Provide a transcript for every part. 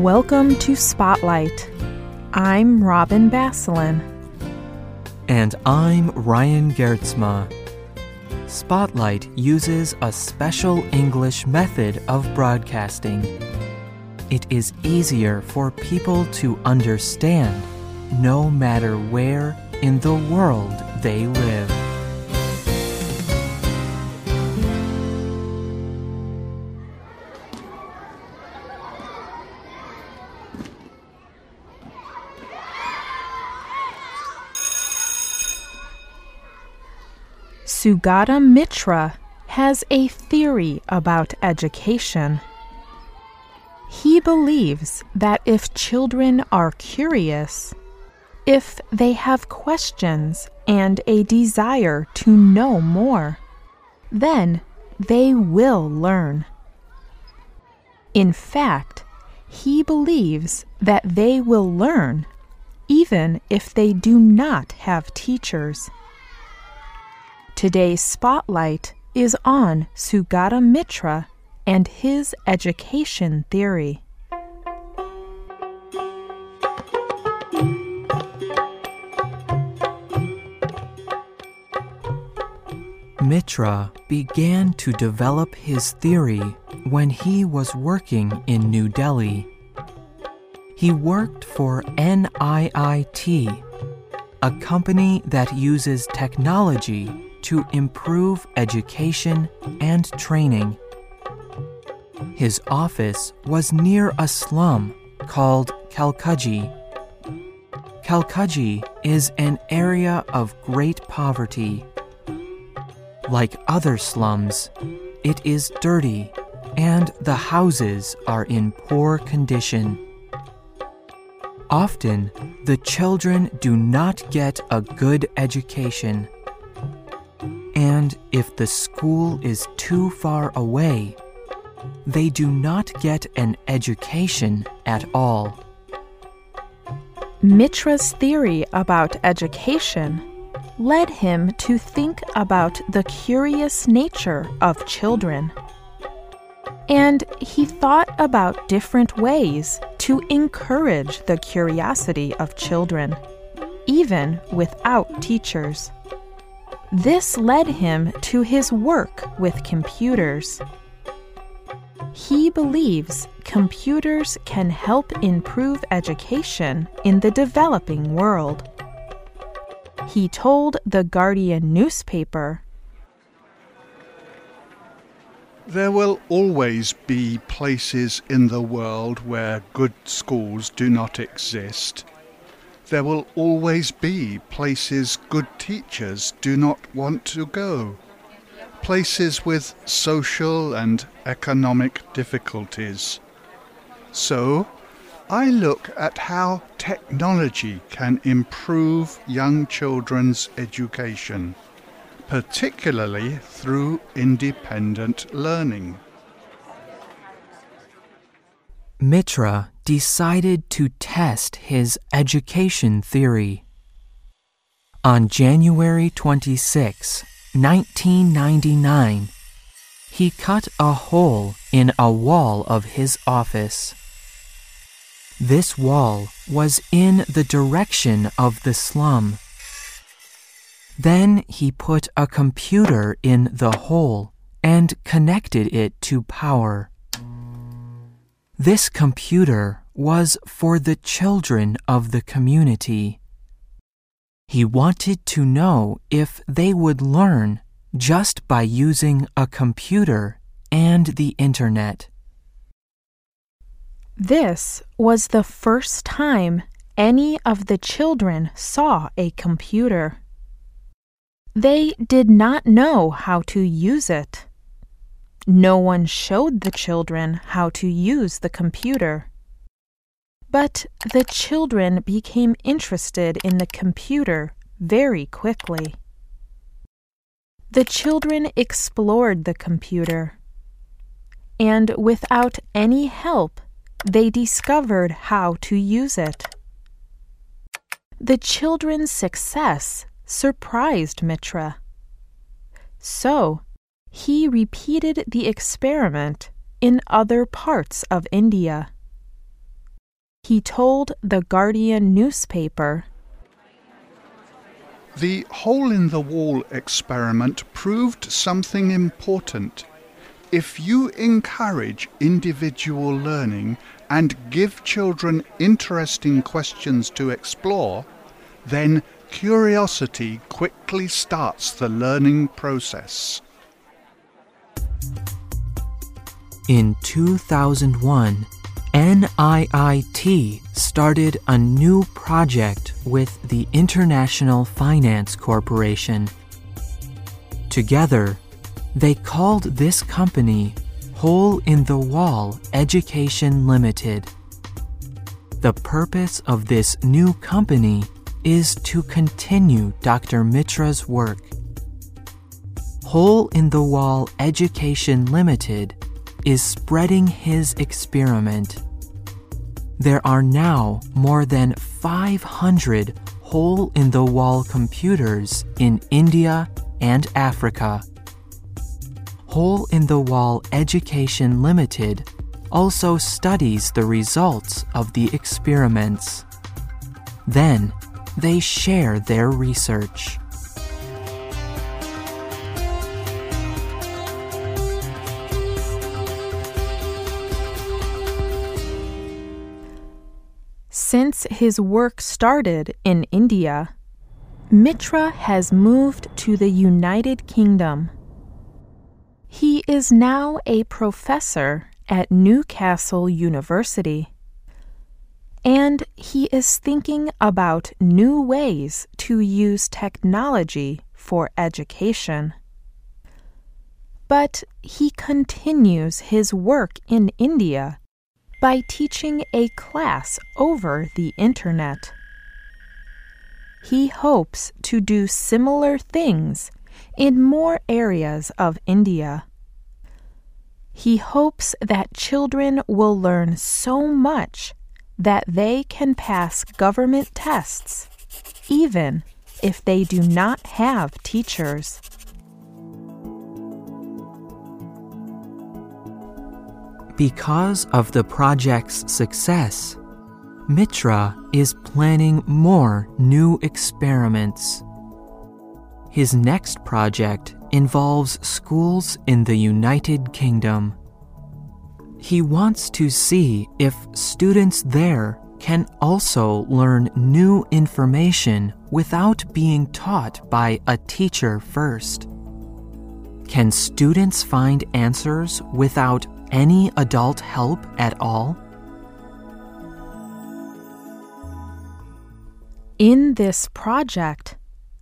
Welcome to Spotlight. I'm Robin Basselin. And I'm Ryan Geertsma. Spotlight uses a special English method of broadcasting. It is easier for people to understand no matter where in the world they live. Sugata Mitra has a theory about education. He believes that if children are curious, if they have questions and a desire to know more, then they will learn. In fact, he believes that they will learn even if they do not have teachers. Today's spotlight is on Sugata Mitra and his education theory. Mitra began to develop his theory when he was working in New Delhi. He worked for NIIT, a company that uses technology to improve education and training. His office was near a slum called Kalkaji. Kalkaji is an area of great poverty. Like other slums, it is dirty and the houses are in poor condition. Often, the children do not get a good education. And if the school is too far away, they do not get an education at all. Mitra's theory about education led him to think about the curious nature of children. And he thought about different ways to encourage the curiosity of children, even without teachers. This led him to his work with computers. He believes computers can help improve education in the developing world. He told the Guardian newspaper There will always be places in the world where good schools do not exist. There will always be places good teachers do not want to go. Places with social and economic difficulties. So, I look at how technology can improve young children's education, particularly through independent learning. Mitra decided to test his education theory. On January 26, 1999, he cut a hole in a wall of his office. This wall was in the direction of the slum. Then he put a computer in the hole and connected it to power. This computer was for the children of the community. He wanted to know if they would learn just by using a computer and the internet. This was the first time any of the children saw a computer. They did not know how to use it. No one showed the children how to use the computer. But the children became interested in the computer very quickly. The children explored the computer, and without any help, they discovered how to use it. The children's success surprised Mitra. So, he repeated the experiment in other parts of India. He told the Guardian newspaper The hole in the wall experiment proved something important. If you encourage individual learning and give children interesting questions to explore, then curiosity quickly starts the learning process. In 2001, NIIT started a new project with the International Finance Corporation. Together, they called this company Hole in the Wall Education Limited. The purpose of this new company is to continue Dr. Mitra's work. Hole in the Wall Education Limited is spreading his experiment. There are now more than 500 hole in the wall computers in India and Africa. Hole in the Wall Education Limited also studies the results of the experiments. Then, they share their research. Since his work started in India, Mitra has moved to the United Kingdom. He is now a professor at Newcastle University. And he is thinking about new ways to use technology for education. But he continues his work in India by teaching a class over the internet. He hopes to do similar things in more areas of India. He hopes that children will learn so much that they can pass government tests, even if they do not have teachers. Because of the project's success, Mitra is planning more new experiments. His next project involves schools in the United Kingdom. He wants to see if students there can also learn new information without being taught by a teacher first. Can students find answers without any adult help at all? In this project,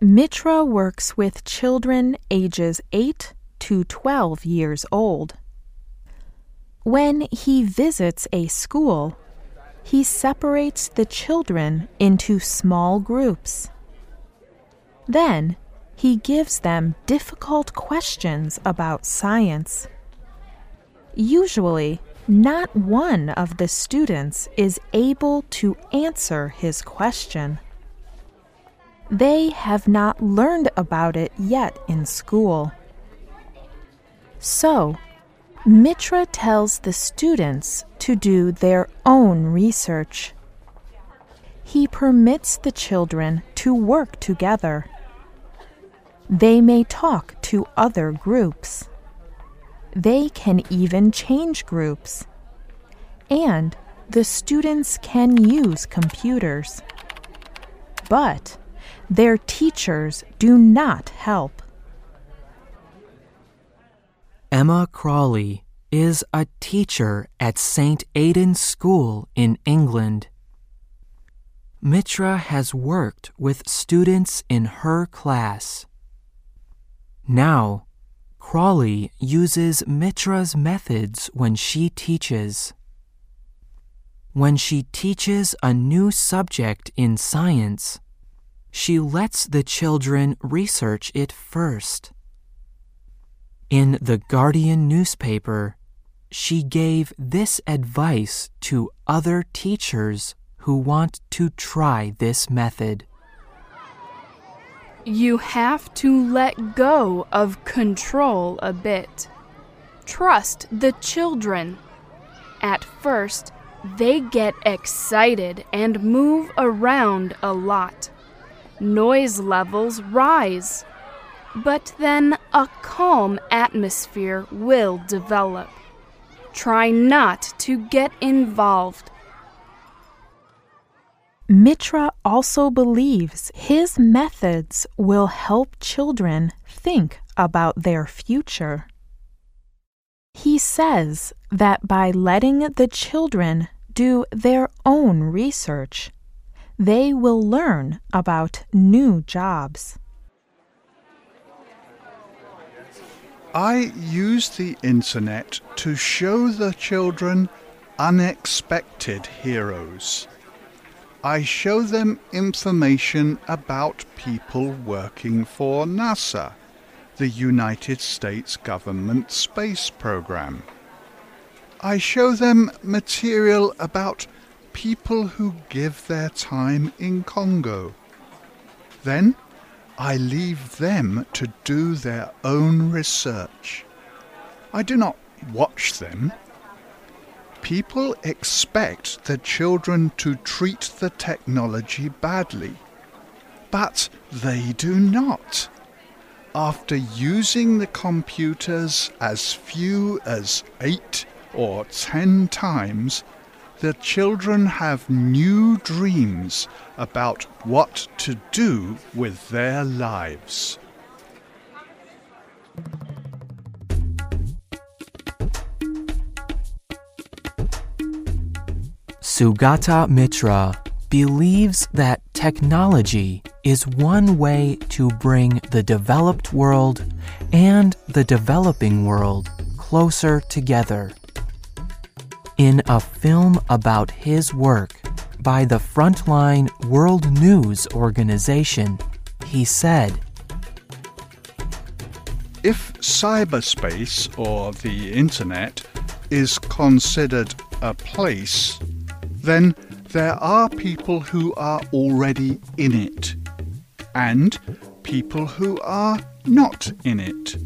Mitra works with children ages 8 to 12 years old. When he visits a school, he separates the children into small groups. Then, he gives them difficult questions about science. Usually, not one of the students is able to answer his question. They have not learned about it yet in school. So, Mitra tells the students to do their own research. He permits the children to work together. They may talk to other groups. They can even change groups. And the students can use computers. But their teachers do not help. Emma Crawley is a teacher at St. Aidan's School in England. Mitra has worked with students in her class. Now, Crawley uses Mitra's methods when she teaches. When she teaches a new subject in science, she lets the children research it first. In the Guardian newspaper, she gave this advice to other teachers who want to try this method. You have to let go of control a bit. Trust the children. At first, They get excited and move around a lot. Noise levels rise. But then a calm atmosphere will develop. Try not to get involved. Mitra also believes his methods will help children think about their future. He says that by letting the children do their own research, they will learn about new jobs. I use the internet to show the children unexpected heroes. I show them information about people working for NASA, the United States government space program. I show them material about people who give their time in Congo. Then I leave them to do their own research. I do not watch them. People expect the children to treat the technology badly, but they do not. After using the computers as few as eight or ten times, the children have new dreams about what to do with their lives. Sugata Mitra believes that technology is one way to bring the developed world and the developing world closer together. In a film about his work by the Frontline World News Organization, he said, If cyberspace or the internet is considered a place, then there are people who are already in it and people who are not in it.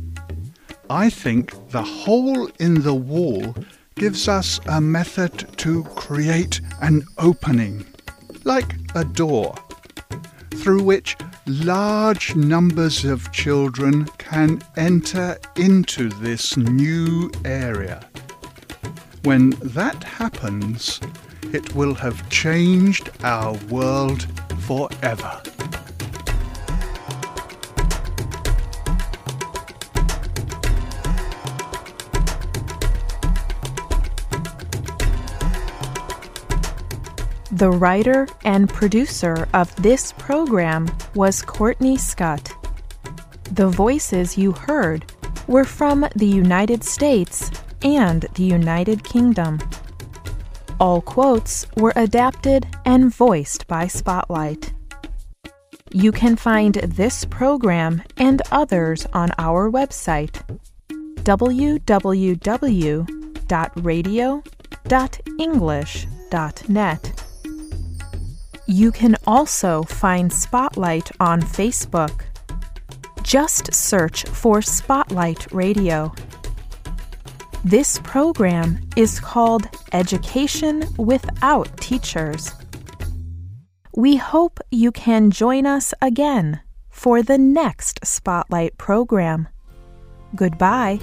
I think the hole in the wall gives us a method to create an opening, like a door, through which large numbers of children can enter into this new area. When that happens, it will have changed our world forever. The writer and producer of this program was Courtney Scott. The voices you heard were from the United States and the United Kingdom. All quotes were adapted and voiced by Spotlight. You can find this program and others on our website www.radio.english.net. You can also find Spotlight on Facebook. Just search for Spotlight Radio. This program is called Education Without Teachers. We hope you can join us again for the next Spotlight program. Goodbye.